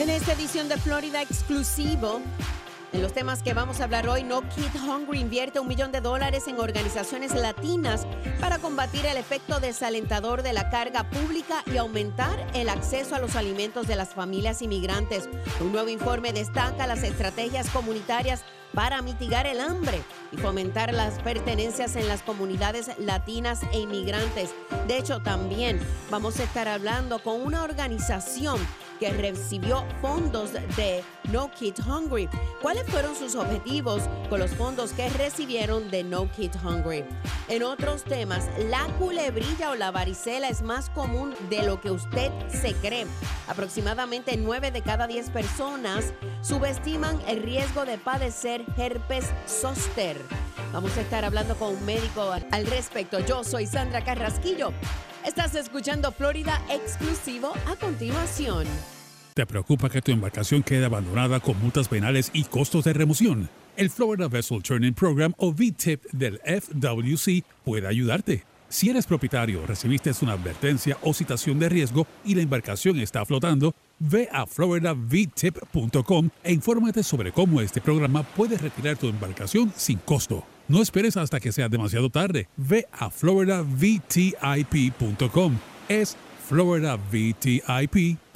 En esta edición de Florida exclusivo, en los temas que vamos a hablar hoy, No Kid Hungry invierte un millón de dólares en organizaciones latinas para combatir el efecto desalentador de la carga pública y aumentar el acceso a los alimentos de las familias inmigrantes. Un nuevo informe destaca las estrategias comunitarias para mitigar el hambre y fomentar las pertenencias en las comunidades latinas e inmigrantes. De hecho, también vamos a estar hablando con una organización que recibió fondos de No Kid Hungry. ¿Cuáles fueron sus objetivos con los fondos que recibieron de No Kid Hungry? En otros temas, la culebrilla o la varicela es más común de lo que usted se cree. Aproximadamente 9 de cada 10 personas subestiman el riesgo de padecer herpes zoster. Vamos a estar hablando con un médico al respecto. Yo soy Sandra Carrasquillo. Estás escuchando Florida Exclusivo a continuación. ¿Te preocupa que tu embarcación quede abandonada con multas penales y costos de remoción? El Florida Vessel Turning Program o VTIP del FWC puede ayudarte. Si eres propietario, recibiste una advertencia o citación de riesgo y la embarcación está flotando, ve a floridavtip.com e infórmate sobre cómo este programa puede retirar tu embarcación sin costo. No esperes hasta que sea demasiado tarde. Ve a floridavtip.com. Es floridavtip.com.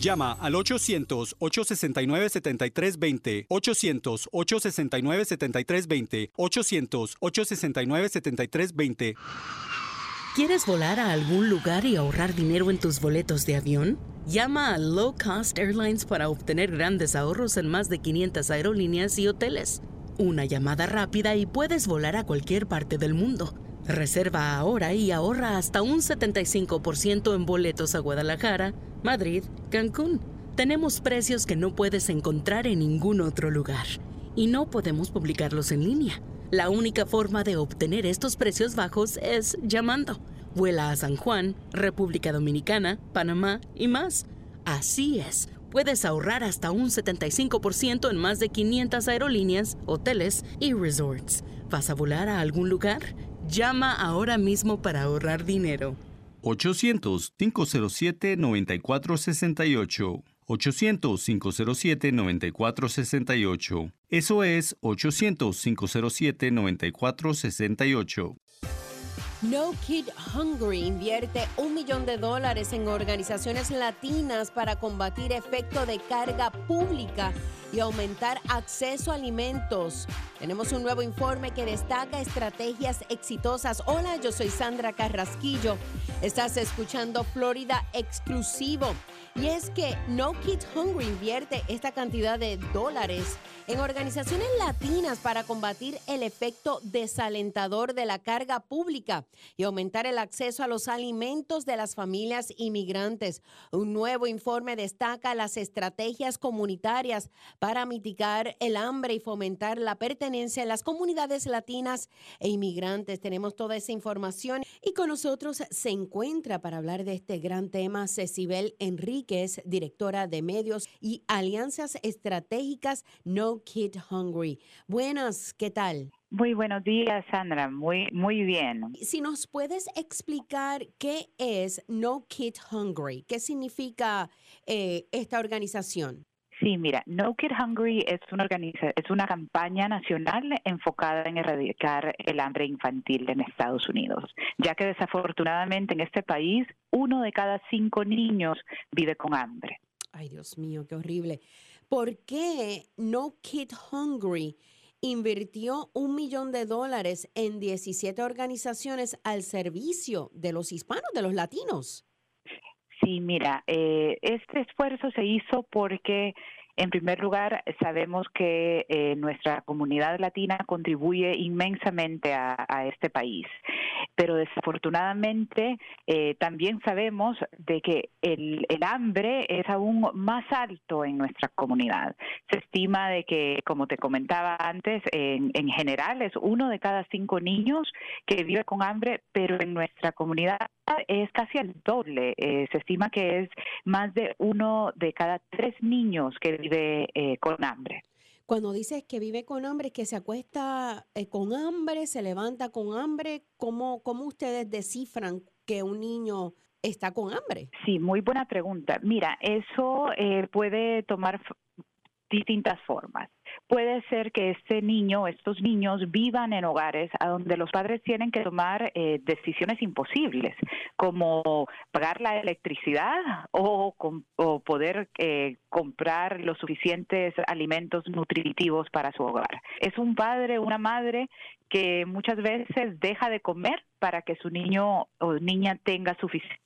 Llama al 800-869-7320, 800-869-7320, 800-869-7320. ¿Quieres volar a algún lugar y ahorrar dinero en tus boletos de avión? Llama a Low Cost Airlines para obtener grandes ahorros en más de 500 aerolíneas y hoteles. Una llamada rápida y puedes volar a cualquier parte del mundo. Reserva ahora y ahorra hasta un 75% en boletos a Guadalajara, Madrid, Cancún. Tenemos precios que no puedes encontrar en ningún otro lugar y no podemos publicarlos en línea. La única forma de obtener estos precios bajos es llamando. Vuela a San Juan, República Dominicana, Panamá y más. Así es, puedes ahorrar hasta un 75% en más de 500 aerolíneas, hoteles y resorts. ¿Vas a volar a algún lugar? Llama ahora mismo para ahorrar dinero. 800-507-9468. 800-507-9468. Eso es 800-507-9468. No Kid Hungry invierte un millón de dólares en organizaciones latinas para combatir efecto de carga pública y aumentar acceso a alimentos. Tenemos un nuevo informe que destaca estrategias exitosas. Hola, yo soy Sandra Carrasquillo. Estás escuchando Florida Exclusivo. Y es que No Kid Hungry invierte esta cantidad de dólares en organizaciones latinas para combatir el efecto desalentador de la carga pública y aumentar el acceso a los alimentos de las familias inmigrantes. Un nuevo informe destaca las estrategias comunitarias para mitigar el hambre y fomentar la pertenencia en las comunidades latinas e inmigrantes. Tenemos toda esa información y con nosotros se encuentra para hablar de este gran tema Cecibel Enríquez, directora de medios y alianzas estratégicas No Kid Hungry. Buenas, ¿qué tal? Muy buenos días, Sandra. Muy, muy bien. Si nos puedes explicar qué es No Kid Hungry, qué significa eh, esta organización. Sí, mira, No Kid Hungry es una, es una campaña nacional enfocada en erradicar el hambre infantil en Estados Unidos, ya que desafortunadamente en este país uno de cada cinco niños vive con hambre. Ay, Dios mío, qué horrible. ¿Por qué No Kid Hungry invirtió un millón de dólares en 17 organizaciones al servicio de los hispanos, de los latinos? Sí, mira, eh, este esfuerzo se hizo porque en primer lugar, sabemos que eh, nuestra comunidad latina contribuye inmensamente a, este país, pero desafortunadamente eh, también sabemos de que el, hambre es aún más alto en nuestra comunidad. Se estima de que, como te comentaba antes, en, en general es uno de cada cinco niños que vive con hambre, pero en nuestra comunidad es casi el doble. Eh, se estima que es más de uno de cada tres niños que vive eh, con hambre. Cuando dices que vive con hambre, que se acuesta eh, con hambre, se levanta con hambre, ¿cómo, ¿cómo ustedes descifran que un niño está con hambre? Sí, muy buena pregunta. Mira, eso puede tomar distintas formas. Puede ser que este niño, estos niños vivan en hogares a donde los padres tienen que tomar eh, decisiones imposibles, como pagar la electricidad o, poder eh, comprar los suficientes alimentos nutritivos para su hogar. Es un padre, una madre que muchas veces deja de comer para que su niño o niña tenga suficiente.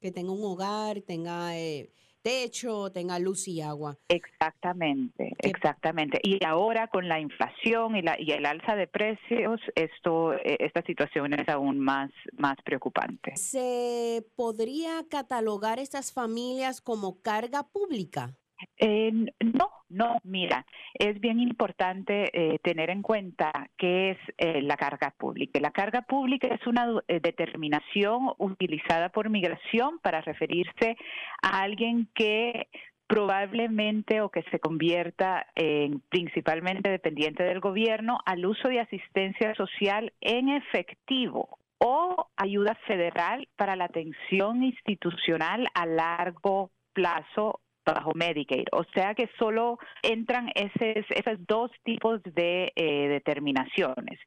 Que tenga un hogar, tenga... Eh techo, tenga luz y agua. Exactamente, exactamente. Y ahora con la inflación y, la, y el alza de precios, esto, e, esta situación es aún más, más preocupante. ¿Se podría catalogar estas familias como carga pública? Eh, no, no, mira, es bien importante eh, tener en cuenta qué es eh, la carga pública. La carga pública es una determinación utilizada por migración para referirse a alguien que probablemente o que se convierta en principalmente dependiente del gobierno al uso de asistencia social en efectivo o ayuda federal para la atención institucional a largo plazo bajo Medicaid. O sea que solo entran esos, esos dos tipos de eh, determinaciones.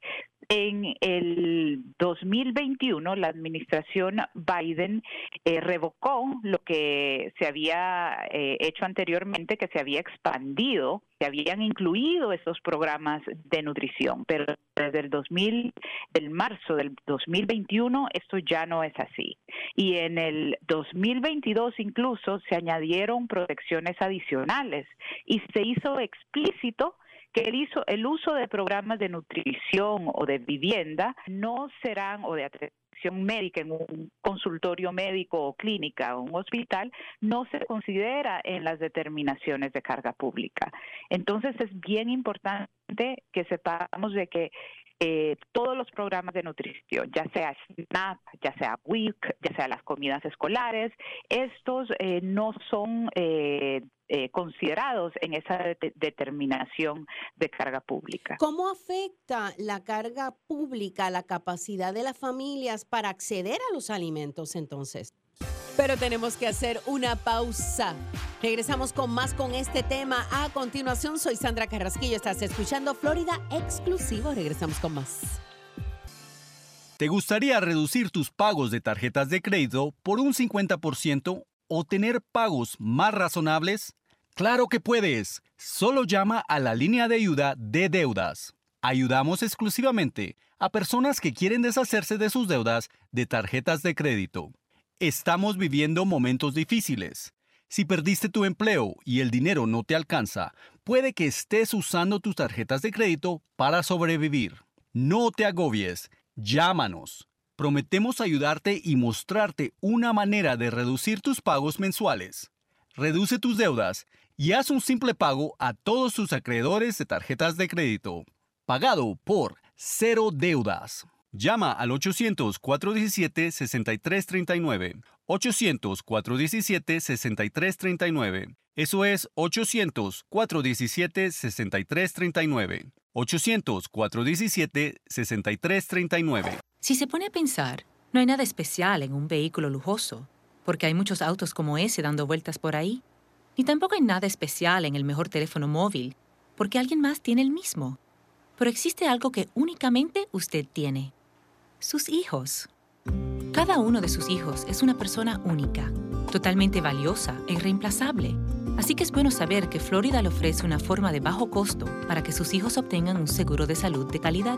En el 2021, la administración Biden eh, revocó lo que se había eh, hecho anteriormente, que se había expandido, se habían incluido esos programas de nutrición, pero desde el 2000, del marzo del 2021, esto ya no es así. Y en el 2022 incluso se añadieron protecciones adicionales y se hizo explícito que el, el uso de programas de nutrición o de vivienda no serán, o de atención médica en un consultorio médico o clínica o un hospital, no se considera en las determinaciones de carga pública. Entonces es bien importante que sepamos de que eh, todos los programas de nutrición, ya sea SNAP, ya sea WIC, ya sea las comidas escolares, estos eh, no son eh, considerados en esa determinación de carga pública. ¿Cómo afecta la carga pública la capacidad de las familias para acceder a los alimentos entonces? Pero tenemos que hacer una pausa. Regresamos con más con este tema. A continuación, soy Sandra Carrasquillo. Estás escuchando Florida Exclusivo. Regresamos con más. ¿Te gustaría reducir tus pagos de tarjetas de crédito por un 50% o tener pagos más razonables? Claro que puedes. Solo llama a la línea de ayuda de deudas. Ayudamos exclusivamente a personas que quieren deshacerse de sus deudas de tarjetas de crédito. Estamos viviendo momentos difíciles. Si perdiste tu empleo y el dinero no te alcanza, puede que estés usando tus tarjetas de crédito para sobrevivir. No te agobies, llámanos. Prometemos ayudarte y mostrarte una manera de reducir tus pagos mensuales. Reduce tus deudas y haz un simple pago a todos tus acreedores de tarjetas de crédito. Pagado por cero deudas. Llama al 800-417-6339. 800-417-6339. Eso es 800-417-6339. 800-417-6339. Si se pone a pensar, no hay nada especial en un vehículo lujoso, porque hay muchos autos como ese dando vueltas por ahí. Ni tampoco hay nada especial en el mejor teléfono móvil, porque alguien más tiene el mismo. Pero existe algo que únicamente usted tiene sus hijos. Cada uno de sus hijos es una persona única, totalmente valiosa e irreemplazable. Así que es bueno saber que Florida le ofrece una forma de bajo costo para que sus hijos obtengan un seguro de salud de calidad.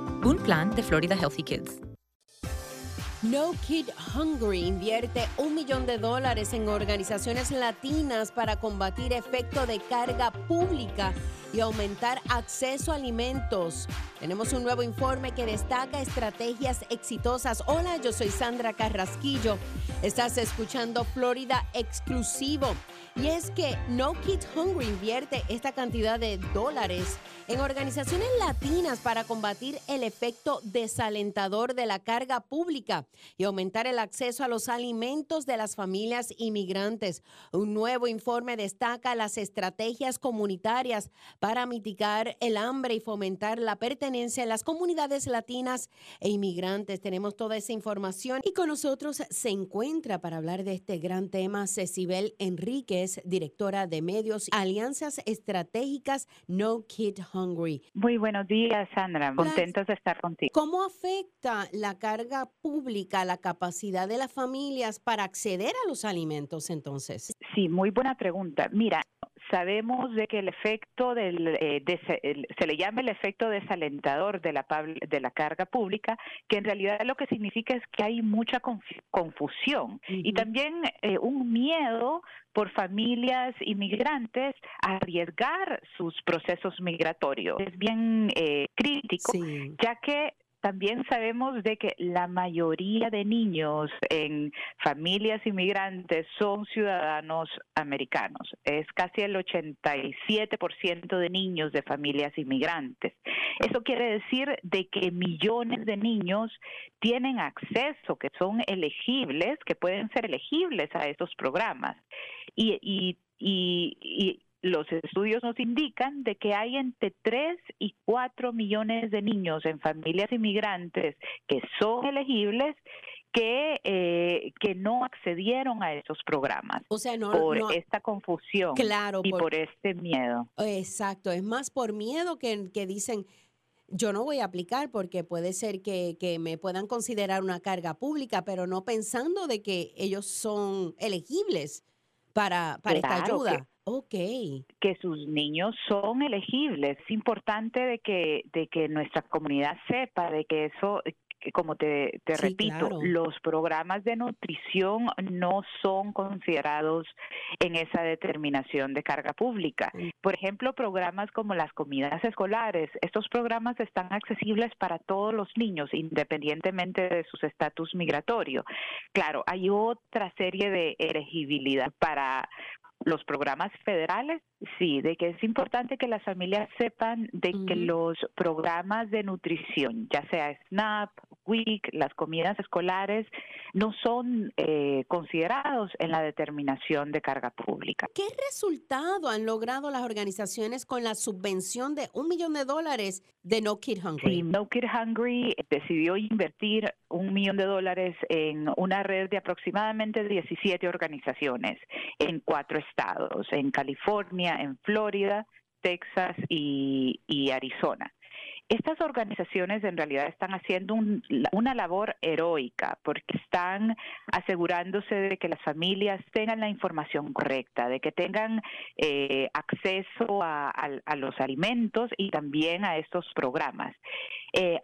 Un plan de Florida Healthy Kids. No Kid Hungry invierte un millón de dólares en organizaciones latinas para combatir efecto de carga pública y aumentar acceso a alimentos. Tenemos un nuevo informe que destaca estrategias exitosas. Hola, yo soy Sandra Carrasquillo. Estás escuchando Florida Exclusivo. Y es que No Kids Hungry invierte esta cantidad de dólares en organizaciones latinas para combatir el efecto desalentador de la carga pública y aumentar el acceso a los alimentos de las familias inmigrantes. Un nuevo informe destaca las estrategias comunitarias para mitigar el hambre y fomentar la pertenencia en las comunidades latinas e inmigrantes. Tenemos toda esa información y con nosotros se encuentra para hablar de este gran tema Cecibel Enríquez, directora de medios alianzas estratégicas No Kid Hungry. Muy buenos días, Sandra. Contentos de estar contigo. ¿Cómo afecta la carga pública la capacidad de las familias para acceder a los alimentos entonces? Sí, muy buena pregunta. Mira, sabemos de que el efecto del, eh, se le llama el efecto desalentador de la, de la carga pública, que en realidad lo que significa es que hay mucha confusión y también eh, un miedo por familias inmigrantes a arriesgar sus procesos migratorios. Es bien eh, crítico, ya que también sabemos de que la mayoría de niños en familias inmigrantes son ciudadanos americanos. Es casi el 87% de niños de familias inmigrantes. Eso quiere decir de que millones de niños tienen acceso, que son elegibles, que pueden ser elegibles a estos programas. Y, y, y, los estudios nos indican de que hay entre 3 y 4 millones de niños en familias inmigrantes que son elegibles que, eh, que no accedieron a esos programas o sea, no, por esta confusión claro, y por, este miedo. Exacto, es más por miedo que, que dicen, yo no voy a aplicar porque puede ser que, que, me puedan considerar una carga pública, pero no pensando de que ellos son elegibles para, para esta ayuda. Okay. Que sus niños son elegibles. Es importante de que, de que nuestra comunidad sepa de que eso, que como te, te repito, los programas de nutrición no son considerados en esa determinación de carga pública. Mm. Por ejemplo, programas como las comidas escolares, estos programas están accesibles para todos los niños, independientemente de su estatus migratorio. Claro, hay otra serie de elegibilidad para los programas federales, sí, de que es importante que las familias sepan de que los programas de nutrición, ya sea SNAP, WIC, las comidas escolares, no son eh, considerados en la determinación de carga pública. ¿Qué resultado han logrado las organizaciones con la subvención de un millón de dólares de No Kid Hungry? Sí, No Kid Hungry decidió invertir un millón de dólares en una red de aproximadamente 17 organizaciones en cuatro estados, en California, en Florida, Texas y, Arizona. Estas organizaciones en realidad están haciendo una labor heroica porque están asegurándose de que las familias tengan la información correcta, de que tengan eh, acceso a, los alimentos y también a estos programas. Eh,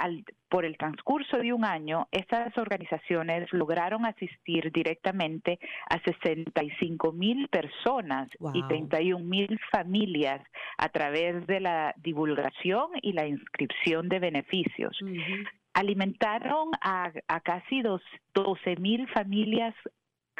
por el transcurso de un año, estas organizaciones lograron asistir directamente a 65 mil personas y 31 mil familias a través de la divulgación y la inscripción de beneficios. Alimentaron a, a casi 12 mil familias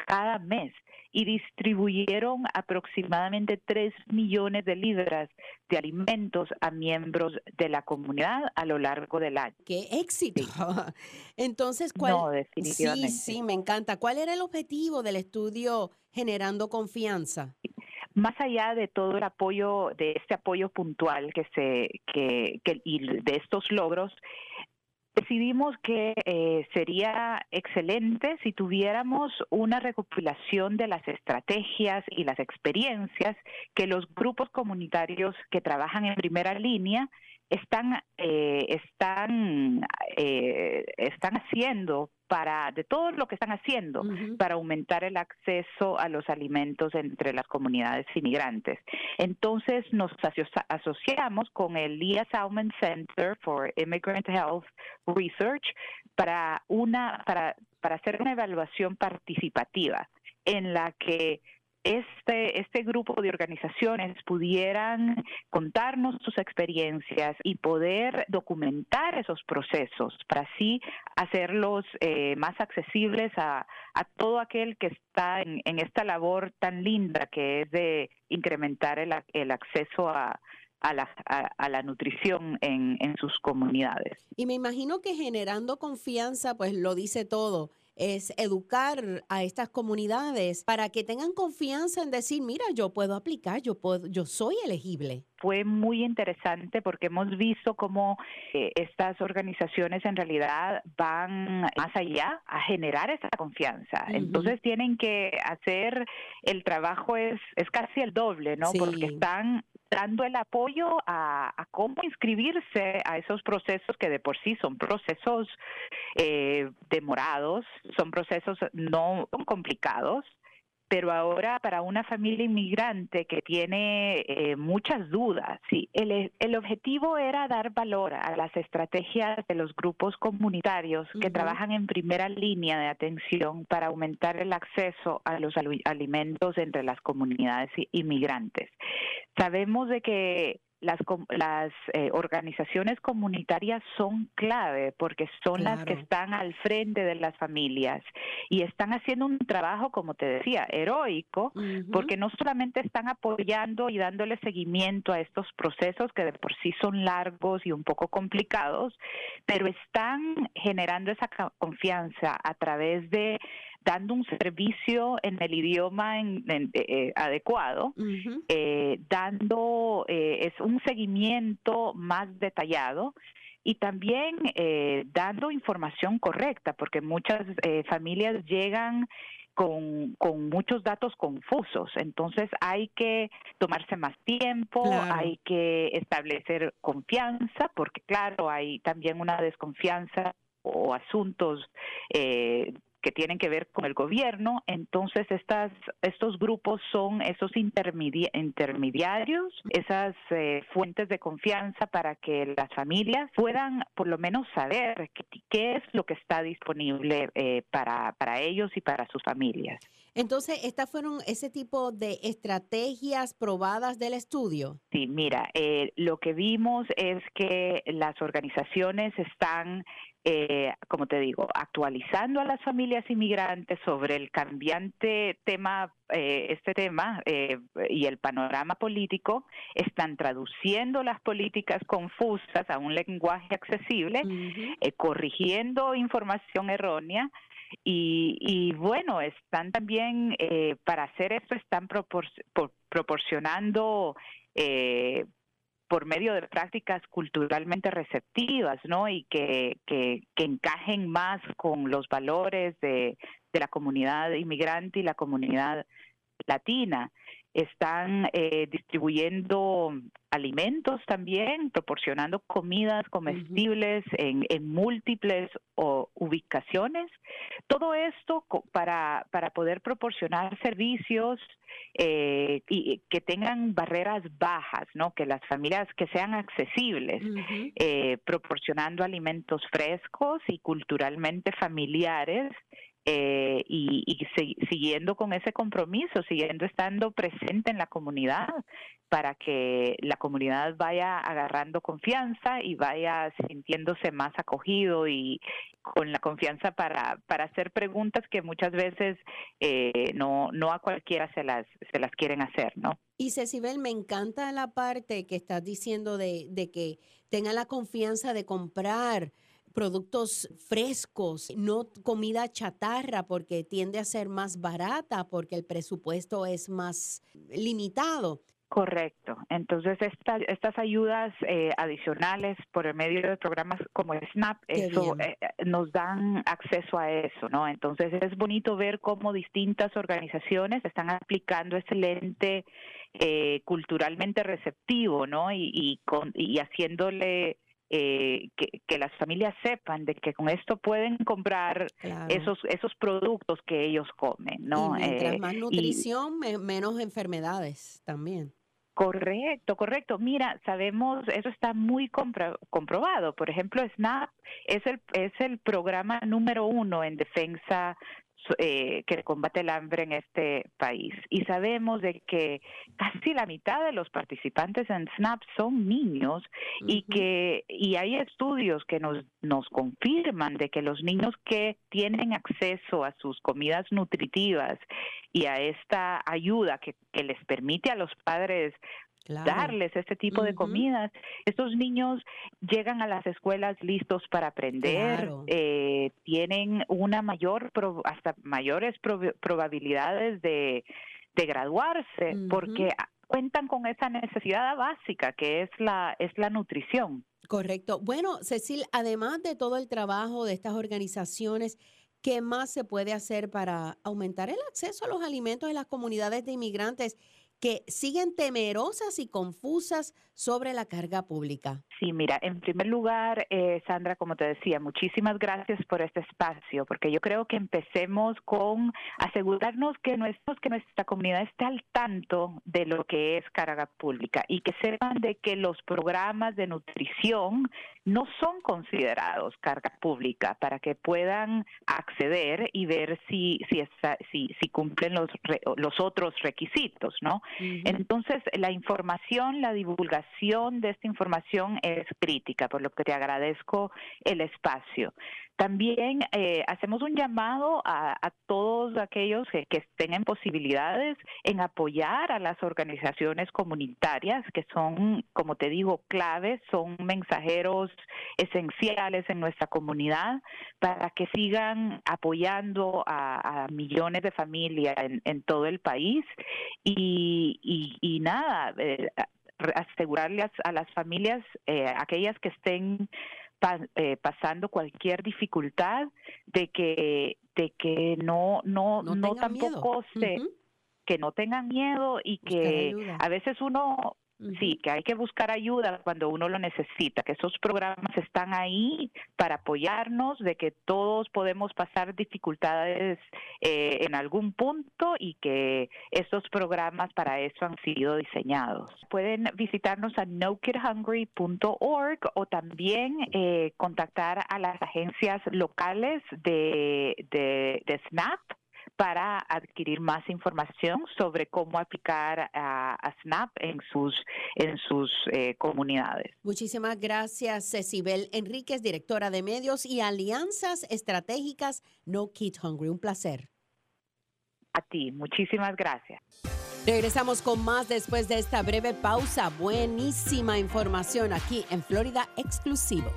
cada mes y distribuyeron aproximadamente 3 millones de libras de alimentos a miembros de la comunidad a lo largo del año. ¡Qué éxito! Entonces, ¿cuál? No, definitivamente. Sí, sí, me encanta. ¿Cuál era el objetivo del estudio Generando Confianza? más allá de todo el apoyo, de este apoyo puntual que se, que, que y de estos logros, decidimos que eh, sería excelente si tuviéramos una recopilación de las estrategias y las experiencias que los grupos comunitarios que trabajan en primera línea están, eh, están, eh, están haciendo para, de todo lo que están haciendo para aumentar el acceso a los alimentos entre las comunidades inmigrantes. Entonces nos asociamos con el Lia Salmon Center for Immigrant Health Research para una, para, para hacer una evaluación participativa en la que este, este grupo de organizaciones pudieran contarnos sus experiencias y poder documentar esos procesos para así hacerlos eh, más accesibles a, todo aquel que está en, esta labor tan linda que es de incrementar el, el acceso a, a la, a, la nutrición en, en, sus comunidades. Y me imagino que generando confianza, pues lo dice todo es educar a estas comunidades para que tengan confianza en decir, mira, yo puedo aplicar, yo puedo, yo soy elegible fue muy interesante porque hemos visto cómo eh, estas organizaciones en realidad van más allá a generar esa confianza. Entonces tienen que hacer el trabajo es es casi el doble, ¿no? Porque están dando el apoyo a, cómo inscribirse a esos procesos que de por sí son procesos eh, demorados, son procesos no complicados, pero ahora para una familia inmigrante que tiene eh, muchas dudas, sí, el, el, objetivo era dar valor a las estrategias de los grupos comunitarios que trabajan en primera línea de atención para aumentar el acceso a los alimentos entre las comunidades inmigrantes. Sabemos de que las, las eh, organizaciones comunitarias son clave porque son las que están al frente de las familias y están haciendo un trabajo, como te decía, heroico, porque no solamente están apoyando y dándole seguimiento a estos procesos que de por sí son largos y un poco complicados, pero están generando esa confianza a través de dando un servicio en el idioma en, eh, eh, adecuado, eh, dando es un seguimiento más detallado y también dando información correcta, porque muchas familias llegan con, con, muchos datos confusos. Entonces hay que tomarse más tiempo, hay que establecer confianza, porque claro, hay también una desconfianza o asuntos eh, que tienen que ver con el gobierno. Entonces, estas, estos grupos son esos intermediarios, esas eh, fuentes de confianza para que las familias puedan por lo menos saber qué, es lo que está disponible eh, para, para ellos y para sus familias. Entonces, ¿estas fueron ese tipo de estrategias probadas del estudio? Sí, mira, eh, lo que vimos es que las organizaciones están eh, como te digo, actualizando a las familias inmigrantes sobre el cambiante tema, eh, este tema eh, y el panorama político, están traduciendo las políticas confusas a un lenguaje accesible, corrigiendo información erróea. Y, bueno, están también, para hacer esto, están proporcionando por medio de prácticas culturalmente receptivas, ¿no? Y que, que, encajen más con los valores de, la comunidad inmigrante y la comunidad latina están eh, distribuyendo alimentos también, proporcionando comidas comestibles en, múltiples ubicaciones. Todo esto para, para poder proporcionar servicios eh, y que tengan barreras bajas, ¿no? Que las familias que sean accesibles, eh, proporcionando alimentos frescos y culturalmente familiares eh, y, siguiendo con ese compromiso, siguiendo estando presente en la comunidad para que la comunidad vaya agarrando confianza y vaya sintiéndose más acogido y con la confianza para, para hacer preguntas que muchas veces eh, no, no a cualquiera se las, se las quieren hacer, ¿no? Y Cecibel, me encanta la parte que estás diciendo de, de que tengan la confianza de comprar productos frescos, no comida chatarra porque tiende a ser más barata, porque el presupuesto es más limitado. Correcto. Entonces, estas ayudas eh, adicionales por el medio de programas como SNAP, eso eh, nos dan acceso a eso, ¿no? Entonces, es bonito ver cómo distintas organizaciones están aplicando excelente eh, culturalmente receptivo, ¿no? Y, y, con, y haciéndole eh, que, que, las familias sepan de que con esto pueden comprar claro. esos esos productos que ellos comen, ¿no? Y mientras eh, más nutrición, y, menos enfermedades también. Correcto, correcto. Mira, sabemos, eso está muy compro comprobado. Por ejemplo, SNAP es el, es el programa número uno en defensa eh, que combate el hambre en este país. Y sabemos de que casi la mitad de los participantes en SNAP son niños uh -huh. y que y hay estudios que nos nos confirman de que los niños que tienen acceso a sus comidas nutritivas y a esta ayuda que, que les permite a los padres Claro. darles este tipo uh -huh. de comidas. Estos niños llegan a las escuelas listos para aprender, claro. eh, tienen una mayor, hasta mayores probabilidades de, de graduarse, uh -huh. porque cuentan con esa necesidad básica que es la, es la nutrición. Correcto. Bueno, Cecil, además de todo el trabajo de estas organizaciones, ¿qué más se puede hacer para aumentar el acceso a los alimentos en las comunidades de inmigrantes? Que siguen temerosas y confusas sobre la carga pública. Sí, mira, en primer lugar, eh, Sandra, como te decía, muchísimas gracias por este espacio, porque yo creo que empecemos con asegurarnos que, nuestros, que nuestra comunidad esté al tanto de lo que es carga pública y que sepan de que los programas de nutrición no son considerados carga pública para que puedan acceder y ver si, si, está, si, si cumplen los, los otros requisitos, ¿no? Entonces, la información, la divulgación de esta información es crítica, por lo que te agradezco el espacio. También eh, hacemos un llamado a, todos aquellos que, que, en posibilidades en apoyar a las organizaciones comunitarias que son, como te digo, claves, son mensajeros esenciales en nuestra comunidad para que sigan apoyando a, a millones de familias en, en, todo el país. Y, y, y nada, eh, asegurarles a las familias, eh, aquellas que estén pa, eh, pasando cualquier dificultad de que de que no no no, no tampoco miedo. se uh -huh. que no tengan miedo y que a veces uno Sí, que hay que buscar ayuda cuando uno lo necesita, que esos programas están ahí para apoyarnos, de que todos podemos pasar dificultades eh, en algún punto y que estos programas para eso han sido diseñados. Pueden visitarnos a nokidhungry.org o también eh, contactar a las agencias locales de, de, de SNAP para adquirir más información sobre cómo aplicar a, a SNAP en sus, en sus eh, comunidades. Muchísimas gracias, Cecibel Enríquez, directora de medios y alianzas estratégicas No Kid Hungry. Un placer. A ti, muchísimas gracias. Regresamos con más después de esta breve pausa. Buenísima información aquí en Florida Exclusivo.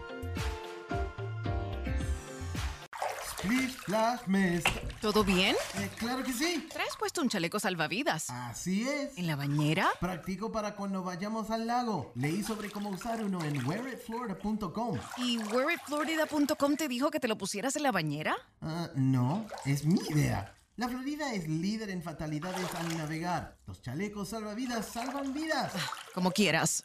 Splash Mess. ¿Todo bien? Eh, claro que sí. Traes puesto un chaleco salvavidas. Así es. ¿En la bañera? Practico para cuando vayamos al lago. Leí sobre cómo usar uno en wearitflorida.com. ¿Y wearitflorida.com te dijo que te lo pusieras en la bañera? Uh, no, es mi idea. La Florida es líder en fatalidades al navegar. Los chalecos salvavidas salvan vidas. Como quieras.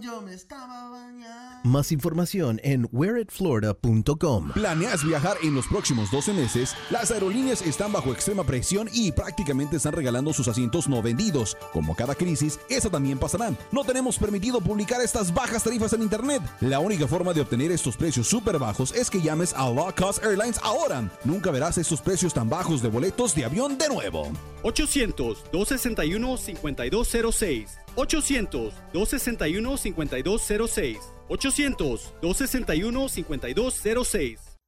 Yo me estaba bañando. Más información en wearitflorida.com. ¿Planeas viajar en los próximos 12 meses? Las aerolíneas están bajo extrema presión y prácticamente están regalando sus asientos no vendidos. Como cada crisis, esa también pasará. No tenemos permitido publicar estas bajas tarifas en internet. La única forma de obtener estos precios súper bajos es que llames a Low Cost Airlines ahora. Nunca verás estos precios tan bajos de boletos de avión de nuevo. 800-261-5206. 800-261-5206. 800-261-5206.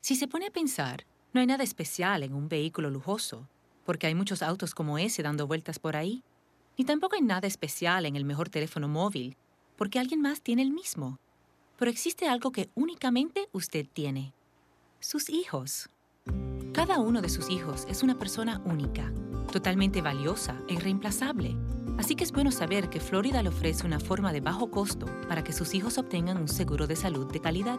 Si se pone a pensar, no hay nada especial en un vehículo lujoso, porque hay muchos autos como ese dando vueltas por ahí. Ni tampoco hay nada especial en el mejor teléfono móvil, porque alguien más tiene el mismo. Pero existe algo que únicamente usted tiene. Sus hijos. Cada uno de sus hijos es una persona única, totalmente valiosa e irreemplazable. Así que es bueno saber que Florida le ofrece una forma de bajo costo para que sus hijos obtengan un seguro de salud de calidad.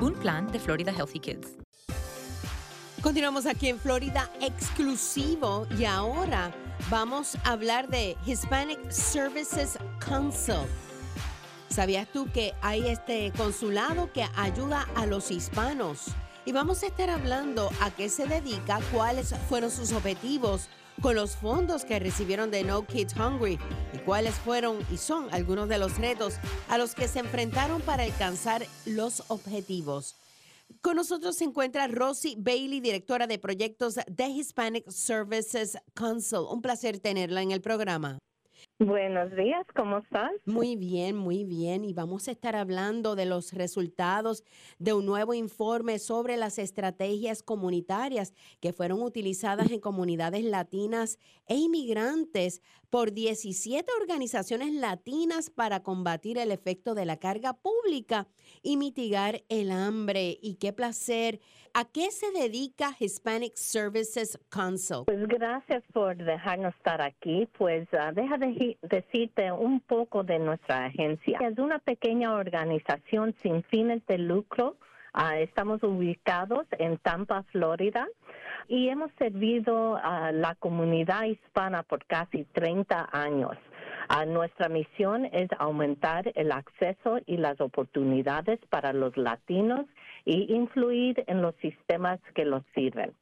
un plan de Florida Healthy Kids. Continuamos aquí en Florida exclusivo y ahora vamos a hablar de Hispanic Services Council. ¿Sabías tú que hay este consulado que ayuda a los hispanos? Y vamos a estar hablando a qué se dedica, cuáles fueron sus objetivos con los fondos que recibieron de No Kids Hungry y cuáles fueron y son algunos de los retos a los que se enfrentaron para alcanzar los objetivos. Con nosotros se encuentra Rosie Bailey, directora de proyectos de Hispanic Services Council. Un placer tenerla en el programa. Buenos días, ¿cómo estás? Muy bien, muy bien. Y vamos a estar hablando de los resultados de un nuevo informe sobre las estrategias comunitarias que fueron utilizadas en comunidades latinas e inmigrantes por 17 organizaciones latinas para combatir el efecto de la carga pública y mitigar el hambre. Y qué placer. ¿A qué se dedica Hispanic Services Council? Pues gracias por dejarnos estar aquí. Pues uh, deja de decirte un poco de nuestra agencia. Es una pequeña organización sin fines de lucro. Uh, estamos ubicados en Tampa, Florida y hemos servido a la comunidad hispana por casi 30 años. nuestra misión es aumentar el acceso y las oportunidades para los latinos y influir en los sistemas que los sirven.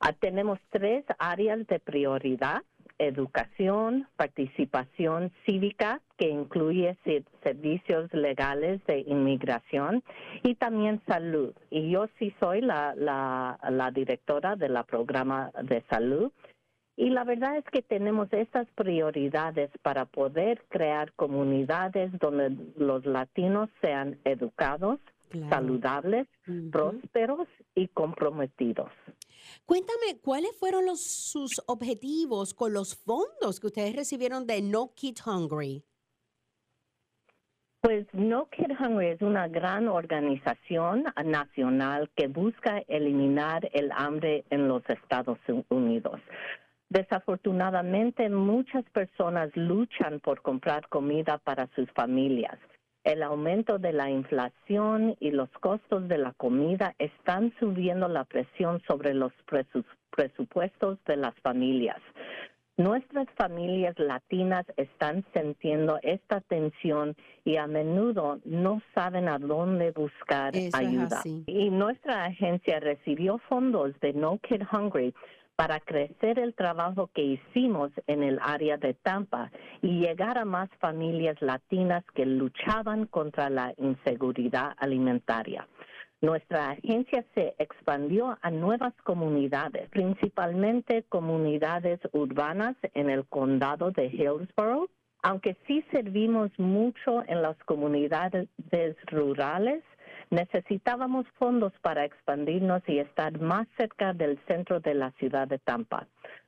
Ah, tenemos tres áreas de prioridad educación, participación cívica, que incluye servicios legales de inmigración y también salud. Y yo sí soy la, la, directora de la programa de salud. Y la verdad es que tenemos estas prioridades para poder crear comunidades donde los latinos sean educados, saludables, prósperos y comprometidos. Cuéntame, ¿cuáles fueron los, sus objetivos con los fondos que ustedes recibieron de No Kid Hungry? Pues No Kid Hungry es una gran organización nacional que busca eliminar el hambre en los Estados Unidos. Desafortunadamente, muchas personas luchan por comprar comida para sus familias. El aumento de la inflación y los costos de la comida están subiendo la presión sobre los presupuestos de las familias. Nuestras familias latinas están sintiendo esta tensión y a menudo no saben a dónde buscar Eso ayuda. Y nuestra agencia recibió fondos de No Kid Hungry para crecer el trabajo que hicimos en el área de Tampa y llegar a más familias latinas que luchaban contra la inseguridad alimentaria. Nuestra agencia se expandió a nuevas comunidades, principalmente comunidades urbanas en el condado de Hillsborough. Aunque sí servimos mucho en las comunidades rurales, necesitábamos fondos para expandirnos y estar más cerca del centro de la ciudad de Tampa.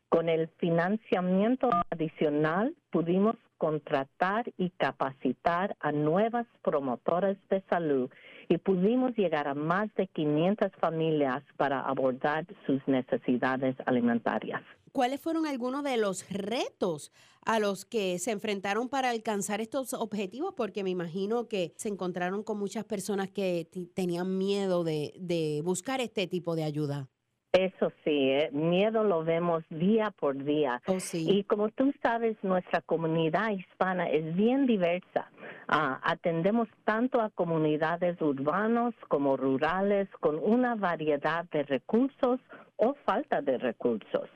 Con el financiamiento adicional pudimos contratar y capacitar a nuevas promotoras de salud y pudimos llegar a más de 500 familias para abordar sus necesidades alimentarias. ¿Cuáles fueron algunos de los retos a los que se enfrentaron para alcanzar estos objetivos? Porque me imagino que se encontraron con muchas personas que tenían miedo de, de buscar este tipo de ayuda. Eso sí, eh, miedo lo vemos día por día. Y como tú sabes, nuestra comunidad hispana es bien diversa. Ah, atendemos tanto a comunidades urbanos como rurales con una variedad de recursos o falta de recursos.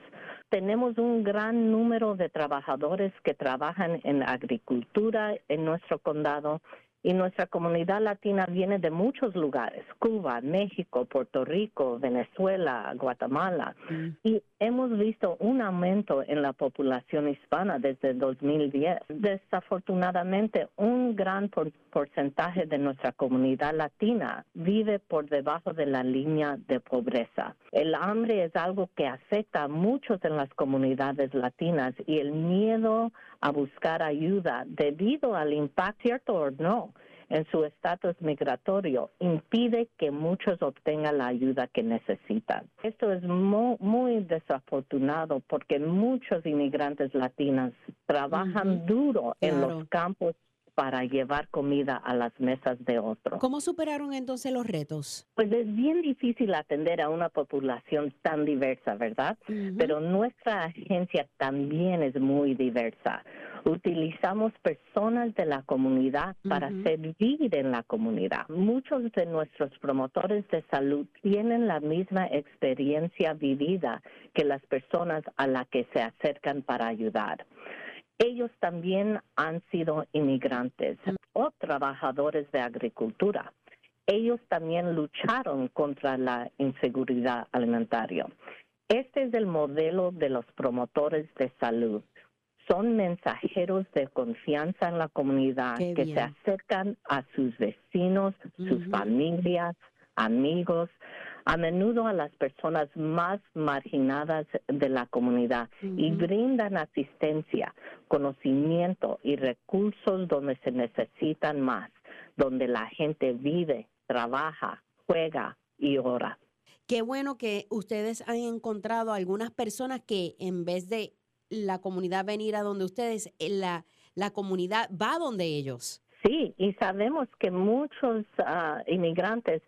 Tenemos un gran número de trabajadores que trabajan en agricultura en nuestro condado y nuestra comunidad latina viene de muchos lugares, Cuba, México, Puerto Rico, Venezuela, Guatemala. Y hemos visto un aumento en la población hispana desde 2010. Desafortunadamente, un gran por- porcentaje de nuestra comunidad latina vive por debajo de la línea de pobreza. El hambre es algo que afecta a muchos en las comunidades latinas y el miedo a buscar ayuda debido al impacto, cierto o no, en su estatus migratorio impide que muchos obtengan la ayuda que necesitan. Esto es mu- muy desafortunado porque muchos inmigrantes latinos trabajan duro en los campos para llevar comida a las mesas de otros. ¿Cómo superaron entonces los retos? Pues es bien difícil atender a una población tan diversa, ¿verdad? Pero nuestra agencia también es muy diversa. Utilizamos personas de la comunidad para servir en la comunidad. Muchos de nuestros promotores de salud tienen la misma experiencia vivida que las personas a las que se acercan para ayudar. Ellos también han sido inmigrantes o trabajadores de agricultura. Ellos también lucharon contra la inseguridad alimentaria. Este es el modelo de los promotores de salud. Son mensajeros de confianza en la comunidad Qué que bien. se acercan a sus vecinos, sus familias, amigos, a menudo a las personas más marginadas de la comunidad y brindan asistencia, conocimiento y recursos donde se necesitan más, donde la gente vive, trabaja, juega y ora. Qué bueno que ustedes han encontrado algunas personas que en vez de la comunidad venir a donde ustedes, eh, la, la comunidad va donde ellos. Sí, y sabemos que muchos ah, inmigrantes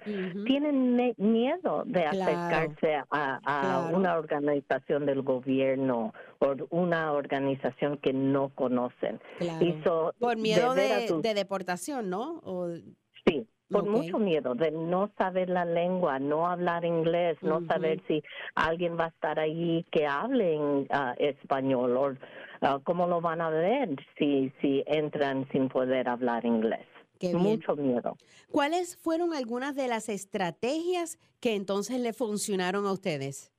tienen ne- miedo de Claro. acercarse a, a Claro. una organización del gobierno o una organización que no conocen. Claro. Y so, Por miedo de, deportación, ¿no? O- Sí, por mucho miedo de no saber la lengua, no hablar inglés, no saber si alguien va a estar allí que hable en ah, español o ah, cómo lo van a ver si, si entran sin poder hablar inglés. Qué bien. Mucho miedo. ¿Cuáles fueron algunas de las estrategias que entonces le funcionaron a ustedes?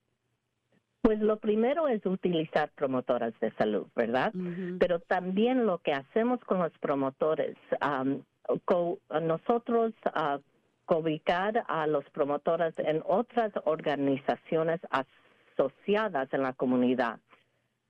Pues lo primero es utilizar promotoras de salud, ¿verdad? Pero también lo que hacemos con los promotores, am, co- nosotros ah, cobicar a los promotores en otras organizaciones asociadas en la comunidad.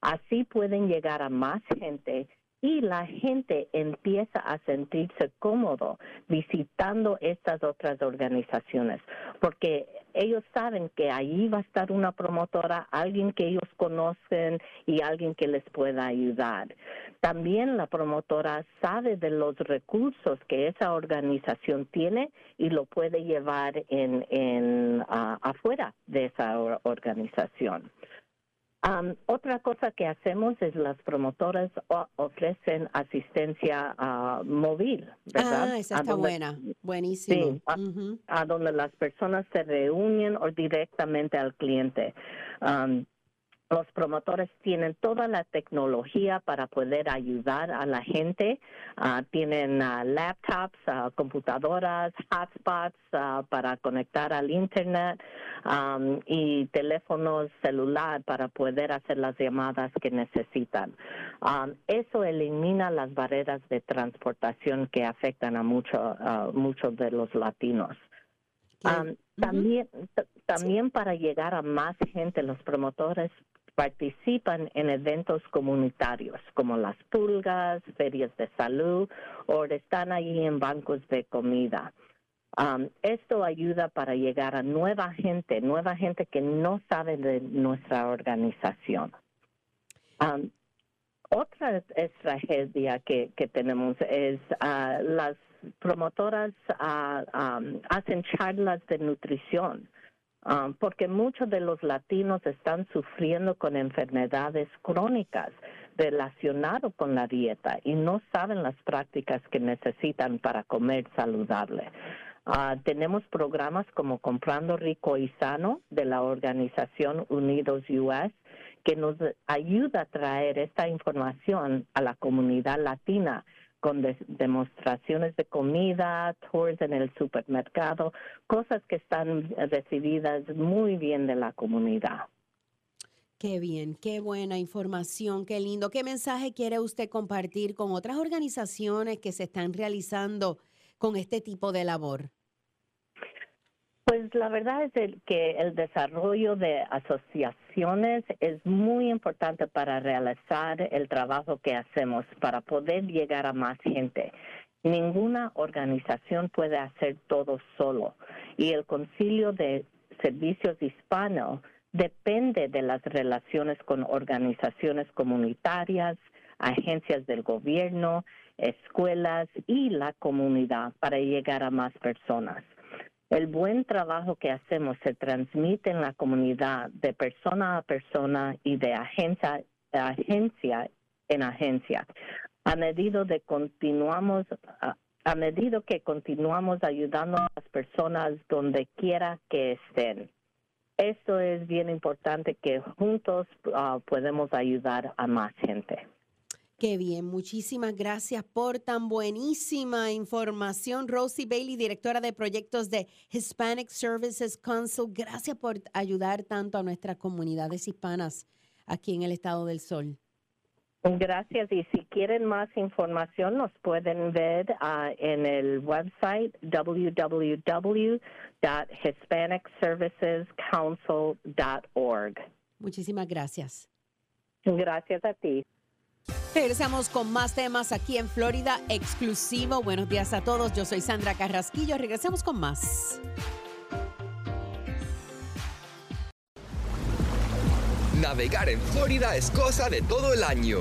Así pueden llegar a más gente y la gente empieza a sentirse cómodo visitando estas otras organizaciones, porque ellos saben que allí va a estar una promotora, alguien que ellos conocen y alguien que les pueda ayudar. También la promotora sabe de los recursos que esa organización tiene y lo puede llevar en, en ah, afuera de esa or- organización. Um, otra cosa que hacemos es las promotoras ofrecen asistencia ah, móvil, ¿verdad? Ah, esa está donde- buena. Buenísimo. Sí, a, a donde las personas se reúnen o directamente al cliente. Um, los promotores tienen toda la tecnología para poder ayudar a la gente. Ah, tienen ah, laptops, ah, computadoras, hotspots para conectar al Internet um, y teléfonos celular para poder hacer las llamadas que necesitan. Um, eso elimina las barreras de transportación que afectan a mucho, muchos de los latinos. Um, también, también para llegar a más gente, los promotores participan en eventos comunitarios como las pulgas, ferias de salud o están allí en bancos de comida. Um, esto ayuda para llegar a nueva gente, nueva gente que no sabe de nuestra organización. Um, otra estrategia que, que tenemos es ah, las promotoras ah, um, hacen charlas de nutrición. Um, porque muchos de los latinos están sufriendo con enfermedades crónicas relacionadas con la dieta y no saben las prácticas que necesitan para comer saludable. Ah, tenemos programas como Comprando Rico y Sano de la organización Unidos US que nos ayuda a traer esta información a la comunidad latina con des- demostraciones de comida, tours en el supermercado, cosas que están recibidas muy bien de la comunidad. Qué bien, qué buena información, qué lindo. ¿Qué mensaje quiere usted compartir con otras organizaciones que se están realizando con este tipo de labor? Pues la verdad es el- que el desarrollo de asociaciones es muy importante para realizar el trabajo que hacemos, para poder llegar a más gente. Ninguna organización puede hacer todo solo y el Concilio de Servicios Hispano depende de las relaciones con organizaciones comunitarias, agencias del gobierno, escuelas y la comunidad para llegar a más personas. El buen trabajo que hacemos se transmite en la comunidad de persona a persona y de agencia, agencia en agencia. A medida de continuamos a, a que continuamos ayudando a las personas donde quiera que estén. Esto es bien importante que juntos ah, podemos ayudar a más gente. Qué bien, muchísimas gracias por tan buenísima información. Rosie Bailey, directora de proyectos de Hispanic Services Council, gracias por ayudar tanto a nuestras comunidades hispanas aquí en el Estado del Sol. Gracias. Y si quieren más información, nos pueden ver ah, en el website www.hispanicservicescouncil.org. Muchísimas gracias. Gracias a ti. Regresamos con más temas aquí en Florida exclusivo. Buenos días a todos. Yo soy Sandra Carrasquillo. Regresemos con más. Navegar en Florida es cosa de todo el año.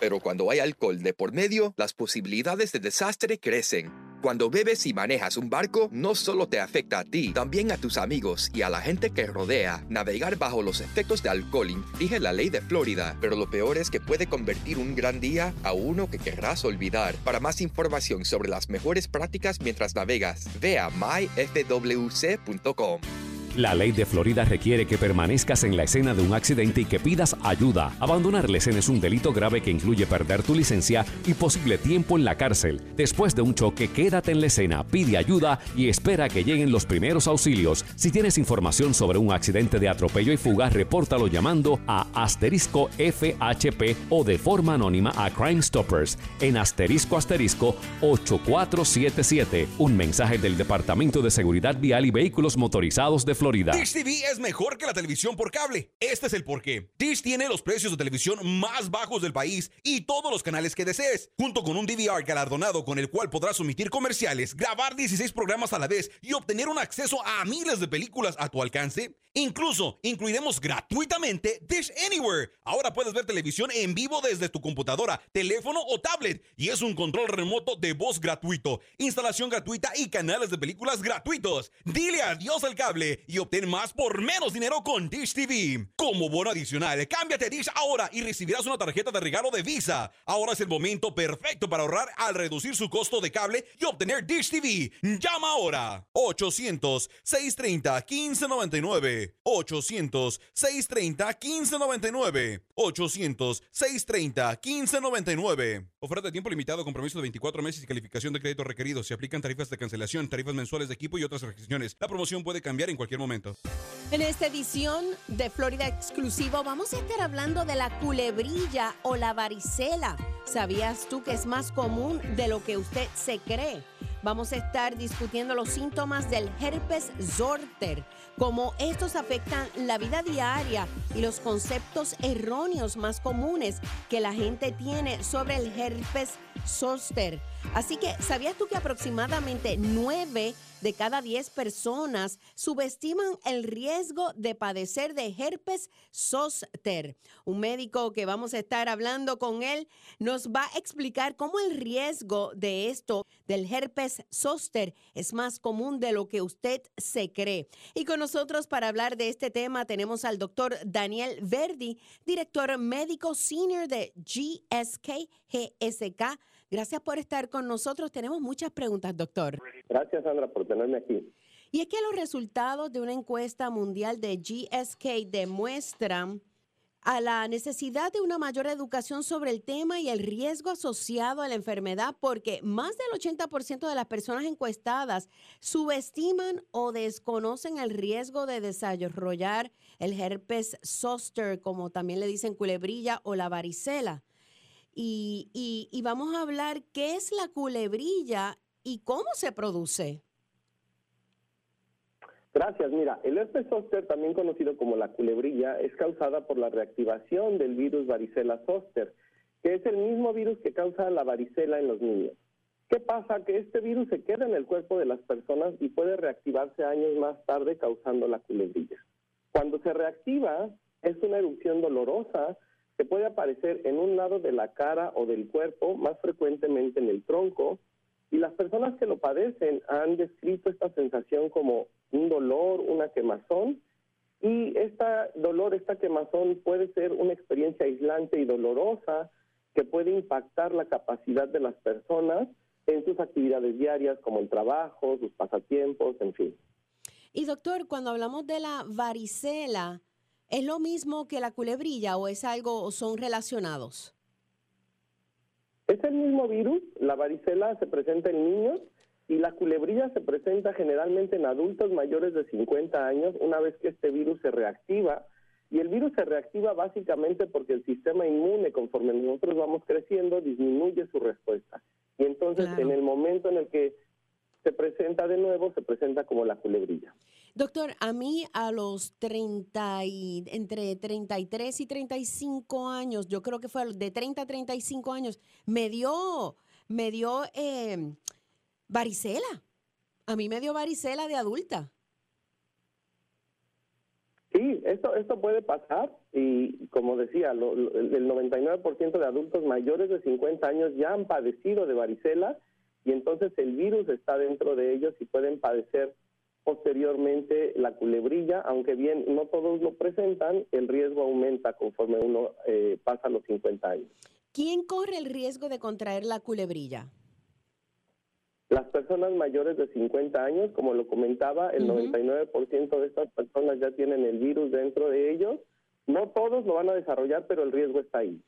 Pero cuando hay alcohol de por medio, las posibilidades de desastre crecen. Cuando bebes y manejas un barco, no solo te afecta a ti, también a tus amigos y a la gente que rodea. Navegar bajo los efectos de alcohol inflige la ley de Florida, pero lo peor es que puede convertir un gran día a uno que querrás olvidar. Para más información sobre las mejores prácticas mientras navegas, ve a myfwc.com. La ley de Florida requiere que permanezcas en la escena de un accidente y que pidas ayuda. Abandonar la escena es un delito grave que incluye perder tu licencia y posible tiempo en la cárcel. Después de un choque, quédate en la escena, pide ayuda y espera que lleguen los primeros auxilios. Si tienes información sobre un accidente de atropello y fuga, repórtalo llamando a asterisco FHP o de forma anónima a Crime Stoppers en asterisco asterisco 8477. Un mensaje del Departamento de Seguridad Vial y Vehículos Motorizados de Dish TV es mejor que la televisión por cable. Este es el porqué. Dish tiene los precios de televisión más bajos del país y todos los canales que desees, junto con un DVR galardonado con el cual podrás omitir comerciales, grabar 16 programas a la vez y obtener un acceso a miles de películas a tu alcance. Incluso incluiremos gratuitamente Dish Anywhere. Ahora puedes ver televisión en vivo desde tu computadora, teléfono o tablet. Y es un control remoto de voz gratuito, instalación gratuita y canales de películas gratuitos. Dile adiós al cable y obtén más por menos dinero con Dish TV. Como bono adicional, cámbiate Dish ahora y recibirás una tarjeta de regalo de Visa. Ahora es el momento perfecto para ahorrar al reducir su costo de cable y obtener Dish TV. Llama ahora. 800-630-1599. 800-630-1599. 800-630-1599. Oferta de tiempo limitado, compromiso de 24 meses y calificación de crédito requerido. Se aplican tarifas de cancelación, tarifas mensuales de equipo y otras restricciones. La promoción puede cambiar en cualquier momento. En esta edición de Florida Exclusivo vamos a estar hablando de la culebrilla o la varicela. ¿Sabías tú que es más común de lo que usted se cree? Vamos a estar discutiendo los síntomas del herpes zoster, cómo estos afectan la vida diaria y los conceptos erróneos más comunes que la gente tiene sobre el herpes zoster. Así que, ¿sabías tú que aproximadamente 9 de cada 10 personas subestiman el riesgo de padecer de herpes zoster? Un médico que vamos a estar hablando con él nos va a explicar cómo el riesgo de esto, del herpes zoster, es más común de lo que usted se cree. Y con nosotros para hablar de este tema tenemos al doctor Daniel Verdi, director médico senior de GSK GSK. Gracias por estar con nosotros. Tenemos muchas preguntas, doctor. Gracias, Sandra, por tenerme aquí. Y es que los resultados de una encuesta mundial de GSK demuestran a la necesidad de una mayor educación sobre el tema y el riesgo asociado a la enfermedad, porque más del 80% de las personas encuestadas subestiman o desconocen el riesgo de desarrollar el herpes zoster, como también le dicen culebrilla o la varicela. Y, vamos a hablar qué es la culebrilla y cómo se produce. Gracias. Mira, el herpes zoster, también conocido como la culebrilla, es causada por la reactivación del virus varicela zoster, que es el mismo virus que causa la varicela en los niños. ¿Qué pasa? Que este virus se queda en el cuerpo de las personas y puede reactivarse años más tarde causando la culebrilla. Cuando se reactiva, es una erupción dolorosa puede aparecer en un lado de la cara o del cuerpo, más frecuentemente en el tronco, y las personas que lo padecen han descrito esta sensación como un dolor, una quemazón, y este dolor, esta quemazón puede ser una experiencia aislante y dolorosa que puede impactar la capacidad de las personas en sus actividades diarias como el trabajo, sus pasatiempos, en fin. Y doctor, cuando hablamos de la varicela, ¿es lo mismo que la culebrilla o es algo o son relacionados? Es el mismo virus, la varicela se presenta en niños y la culebrilla se presenta generalmente en adultos mayores de 50 años una vez que este virus se reactiva. Y el virus se reactiva básicamente porque el sistema inmune, conforme nosotros vamos creciendo, disminuye su respuesta. Y entonces en el momento en el que se presenta de nuevo, se presenta como la culebrilla. Doctor, a mí a los 30 y, entre 33 y 35 años, yo creo que fue de 30 a 35 años, me dio, me dio eh, varicela. A mí me dio varicela de adulta. Sí, esto, esto puede pasar y como decía, lo, lo, el 99% de adultos mayores de 50 años ya han padecido de varicela y entonces el virus está dentro de ellos y pueden padecer posteriormente la culebrilla, aunque bien no todos lo presentan, el riesgo aumenta conforme uno eh, pasa los 50 años. ¿Quién corre el riesgo de contraer la culebrilla? Las personas mayores de 50 años, como lo comentaba, el uh -huh. 99% de estas personas ya tienen el virus dentro de ellos. No todos lo van a desarrollar, pero el riesgo está ahí.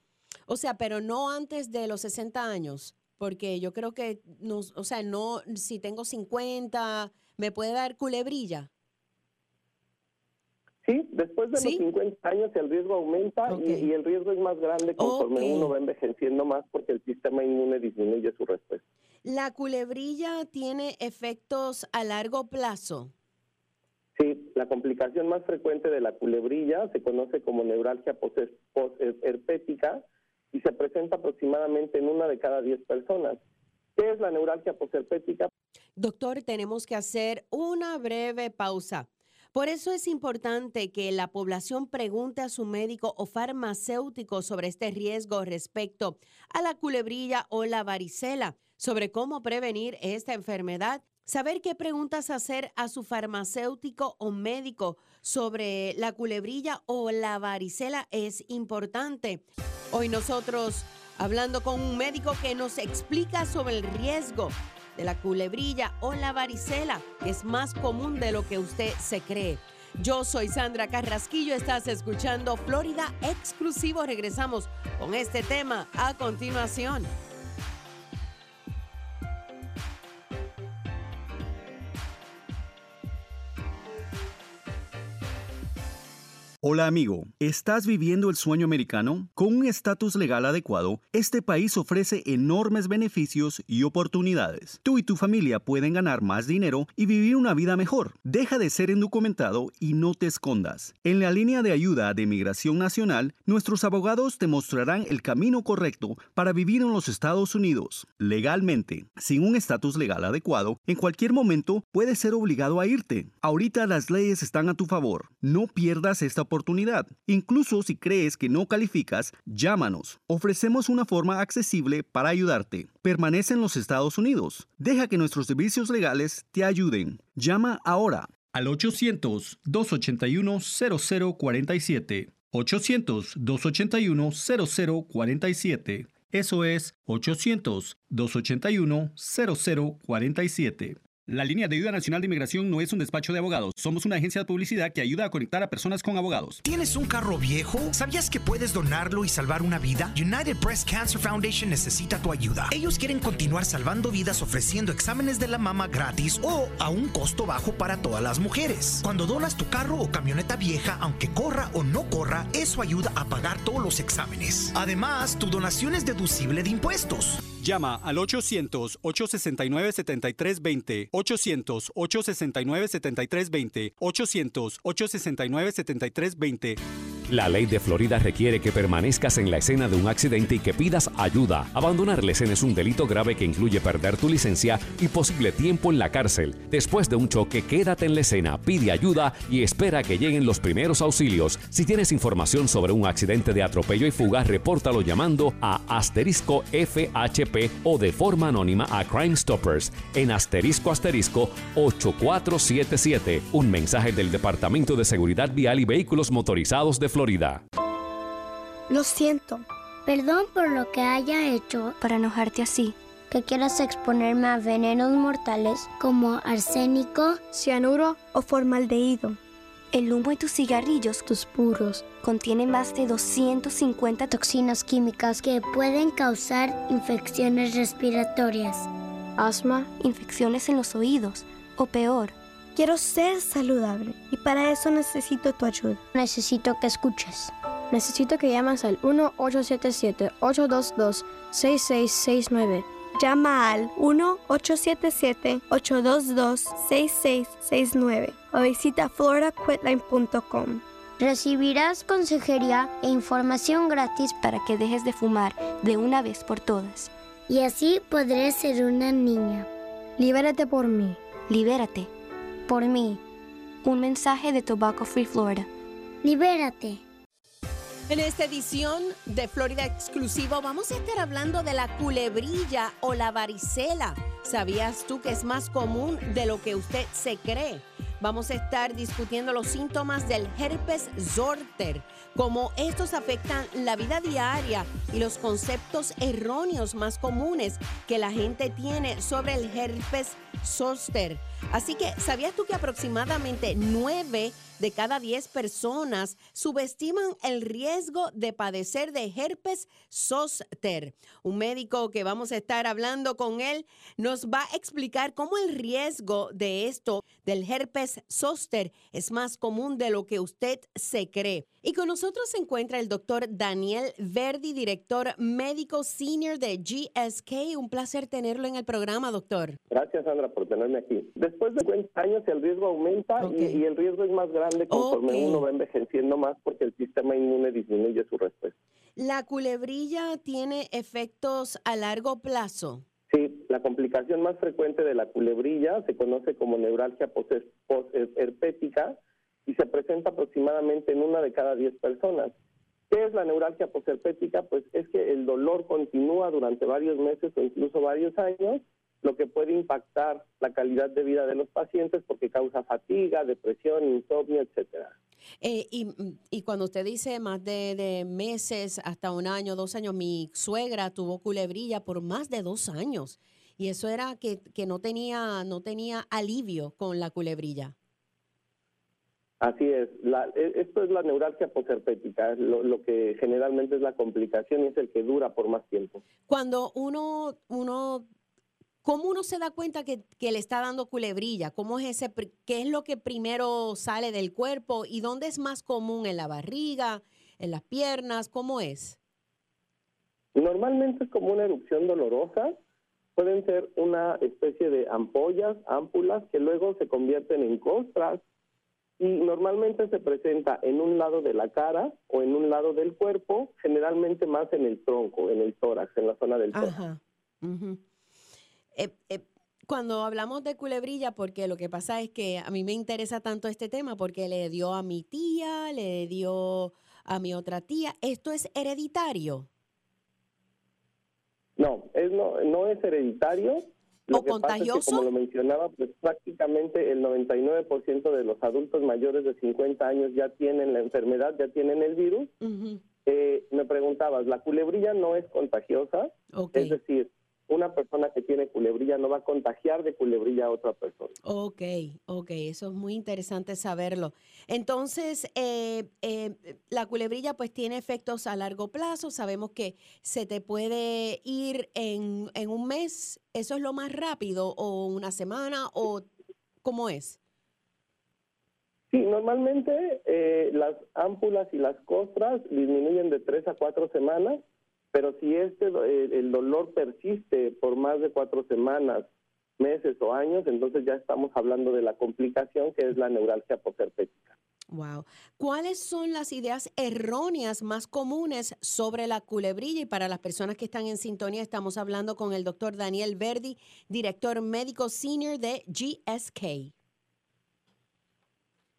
O sea, pero no antes de los 60 años, porque yo creo que, no, o sea, no, si tengo 50, ¿me puede dar culebrilla? Sí, después de ¿Sí? los 50 años el riesgo aumenta okay. y, y, el riesgo es más grande conforme okay. uno va envejeciendo más porque el sistema inmune disminuye su respuesta. ¿La culebrilla tiene efectos a largo plazo? Sí, la complicación más frecuente de la culebrilla se conoce como neuralgia posherpética y se presenta aproximadamente en una de cada 10 personas. ¿Qué es la neuralgia posherpética? Doctor, tenemos que hacer una breve pausa. Por eso es importante que la población pregunte a su médico o farmacéutico sobre este riesgo respecto a la culebrilla o la varicela, sobre cómo prevenir esta enfermedad Saber qué preguntas hacer a su farmacéutico o médico sobre la culebrilla o la varicela es importante. Hoy nosotros hablando con un médico que nos explica sobre el riesgo de la culebrilla o la varicela, que es más común de lo que usted se cree. Yo soy Sandra Carrasquillo, estás escuchando Florida Exclusivo. Regresamos con este tema a continuación. Hola amigo, ¿estás viviendo el sueño americano? Con un estatus legal adecuado, este país ofrece enormes beneficios y oportunidades. Tú y tu familia pueden ganar más dinero y vivir una vida mejor. Deja de ser indocumentado y no te escondas. En la línea de ayuda de Migración Nacional, nuestros abogados te mostrarán el camino correcto para vivir en los Estados Unidos. Legalmente, sin un estatus legal adecuado, en cualquier momento puedes ser obligado a irte. Ahorita las leyes están a tu favor. No pierdas esta oportunidad Incluso si crees que no calificas, llámanos. Ofrecemos una forma accesible para ayudarte. Permanece en los Estados Unidos. Deja que nuestros servicios legales te ayuden. Llama ahora al 800-281-0047. 800-281-0047. Eso es 800-281-0047. La línea de ayuda nacional de inmigración no es un despacho de abogados. Somos una agencia de publicidad que ayuda a conectar a personas con abogados. ¿Tienes un carro viejo? ¿Sabías que puedes donarlo y salvar una vida? United Breast Cancer Foundation necesita tu ayuda. Ellos quieren continuar salvando vidas ofreciendo exámenes de la mama gratis o a un costo bajo para todas las mujeres. Cuando donas tu carro o camioneta vieja, aunque corra o no corra, eso ayuda a pagar todos los exámenes. Además, tu donación es deducible de impuestos. Llama al 800-869-7320, 800-869-7320, 800-869-7320 la ley de Florida requiere que permanezcas en la escena de un accidente y que pidas ayuda. Abandonar la escena es un delito grave que incluye perder tu licencia y posible tiempo en la cárcel. Después de un choque, quédate en la escena, pide ayuda y espera que lleguen los primeros auxilios. Si tienes información sobre un accidente de atropello y fuga, repórtalo llamando a asterisco FHP o de forma anónima a Crime Stoppers en asterisco asterisco 8477. Un mensaje del Departamento de Seguridad Vial y Vehículos Motorizados de Florida. Lo siento. Perdón por lo que haya hecho para enojarte así. Que quieras exponerme a venenos mortales como arsénico, cianuro o formaldehído. El humo de tus cigarrillos, tus puros, contiene más de 250 toxinas químicas que pueden causar infecciones respiratorias, asma, infecciones en los oídos o peor, Quiero ser saludable y para eso necesito tu ayuda. Necesito que escuches. Necesito que llames al 1-877-822-6669. Llama al 1-877-822-6669 o visita floridaquitline.com. Recibirás consejería e información gratis para que dejes de fumar de una vez por todas. Y así podré ser una niña. Libérate por mí. Libérate por mí. Un mensaje de Tobacco Free Florida. Libérate. En esta edición de Florida Exclusivo vamos a estar hablando de la culebrilla o la varicela. ¿Sabías tú que es más común de lo que usted se cree? Vamos a estar discutiendo los síntomas del herpes zoster, cómo estos afectan la vida diaria y los conceptos erróneos más comunes que la gente tiene sobre el herpes zoster. Así que, ¿sabías tú que aproximadamente 9 de cada 10 personas subestiman el riesgo de padecer de herpes zoster? Un médico que vamos a estar hablando con él nos va a explicar cómo el riesgo de esto, del herpes zoster, es más común de lo que usted se cree. Y con nosotros se encuentra el doctor Daniel Verdi, director médico senior de GSK. Un placer tenerlo en el programa, doctor. Gracias, Sandra, por tenerme aquí. Después de 50 años el riesgo aumenta y, el riesgo es más grande conforme uno va envejeciendo más porque el sistema inmune disminuye su respuesta. ¿La culebrilla tiene efectos a largo plazo? Sí, la complicación más frecuente de la culebrilla se conoce como neuralgia post-herpética y se presenta aproximadamente en una de cada 10 personas. ¿Qué es la neuralgia posherpética? Pues es que el dolor continúa durante varios meses o incluso varios años, lo que puede impactar la calidad de vida de los pacientes porque causa fatiga, depresión, insomnio, etcétera. Eh, y, y cuando usted dice más de, de meses, hasta un año, dos años, mi suegra tuvo culebrilla por más de dos años. Y eso era que, que no, tenía, no tenía alivio con la culebrilla. Así es, la- e- esto es la neuralgia posherpética, lo, lo que generalmente es la complicación y es el que dura por más tiempo. Cuando uno, uno, ¿cómo uno se da cuenta que, que le está dando culebrilla? ¿Cómo es ese, qué es lo que primero sale del cuerpo y dónde es más común? ¿En la barriga, en las piernas? ¿Cómo es? Normalmente es como una erupción dolorosa, pueden ser una especie de ampollas, ámpulas, que luego se convierten en costras y normalmente se presenta en un lado de la cara o en un lado del cuerpo, generalmente más en el tronco, en el tórax, en la zona del tórax. Ajá. ujú. Eh, eh, cuando hablamos de culebrilla, porque lo que pasa es que a mí me interesa tanto este tema porque le dio a mi tía, le dio a mi otra tía. ¿Esto es hereditario? No, es no, no es hereditario. Lo ¿O que pasa es que, contagioso? como lo mencionaba, pues prácticamente el 99% de los adultos mayores de 50 años ya tienen la enfermedad, ya tienen el virus. Eh, me preguntabas, ¿la culebrilla no es contagiosa? Es decir, una persona que tiene culebrilla no va a contagiar de culebrilla a otra persona. Ok, ok, eso es muy interesante saberlo. Entonces, eh, eh, la culebrilla pues tiene efectos a largo plazo. Sabemos que se te puede ir en, en un mes, ¿eso es lo más rápido? ¿O una semana? ¿O cómo es? Sí, normalmente eh, las ámpulas y las costras disminuyen de tres a cuatro semanas, pero si este el dolor persiste por más de cuatro semanas, meses o años, entonces ya estamos hablando de la complicación que es la neuralgia posherpética. Wow. ¿Cuáles son las ideas erróneas más comunes sobre la culebrilla? Y para las personas que están en sintonía, estamos hablando con el doctor Daniel Verdi, director médico senior de GSK.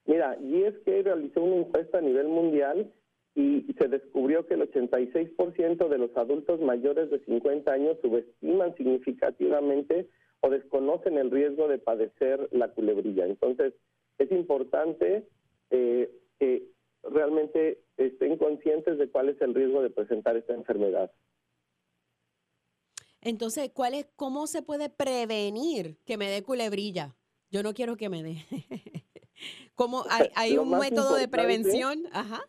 Mira, GSK realizó una encuesta a nivel mundial y se descubrió que el 86% de los adultos mayores de 50 años subestiman significativamente o desconocen el riesgo de padecer la culebrilla. Entonces, es importante eh, que realmente estén conscientes de cuál es el riesgo de presentar esta enfermedad. Entonces, ¿cuál es, ¿cómo se puede prevenir que me dé culebrilla? Yo no quiero que me dé. ¿Cómo hay, un método de prevención? Ajá.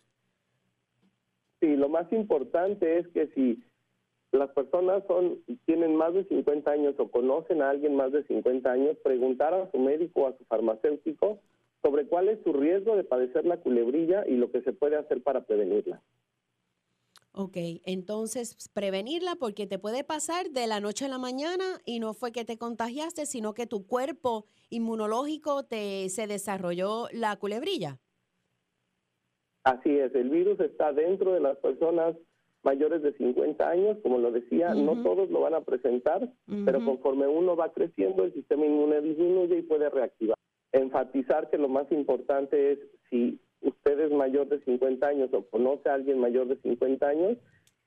Sí, lo más importante es que si las personas son tienen más de 50 años o conocen a alguien más de 50 años, preguntar a su médico o a su farmacéutico sobre cuál es su riesgo de padecer la culebrilla y lo que se puede hacer para prevenirla. Ok, entonces prevenirla porque te puede pasar de la noche a la mañana y no fue que te contagiaste, sino que tu cuerpo inmunológico te se desarrolló la culebrilla. Así es, el virus está dentro de las personas mayores de 50 años, como lo decía, no todos lo van a presentar, pero conforme uno va creciendo, el sistema inmune disminuye y puede reactivar. Enfatizar que lo más importante es si usted es mayor de 50 años o conoce a alguien mayor de 50 años,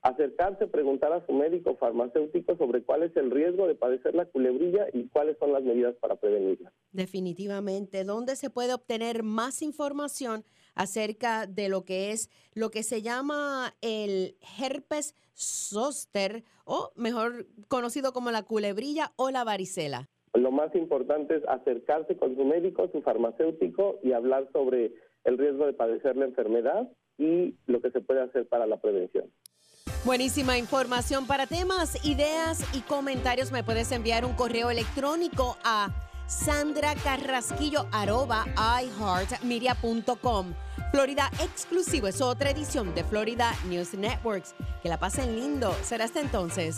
acercarse, preguntar a su médico farmacéutico sobre cuál es el riesgo de padecer la culebrilla y cuáles son las medidas para prevenirla. Definitivamente. ¿Dónde se puede obtener más información acerca de lo que es lo que se llama el herpes zoster o mejor conocido como la culebrilla o la varicela? Lo más importante es acercarse con su médico, su farmacéutico y hablar sobre el riesgo de padecer la enfermedad y lo que se puede hacer para la prevención. Buenísima información para temas, ideas y comentarios. Me puedes enviar un correo electrónico a sandracarrasquillo.iheartmedia.com. Florida Exclusivo es otra edición de Florida News Networks. Que la pasen lindo. Será hasta entonces.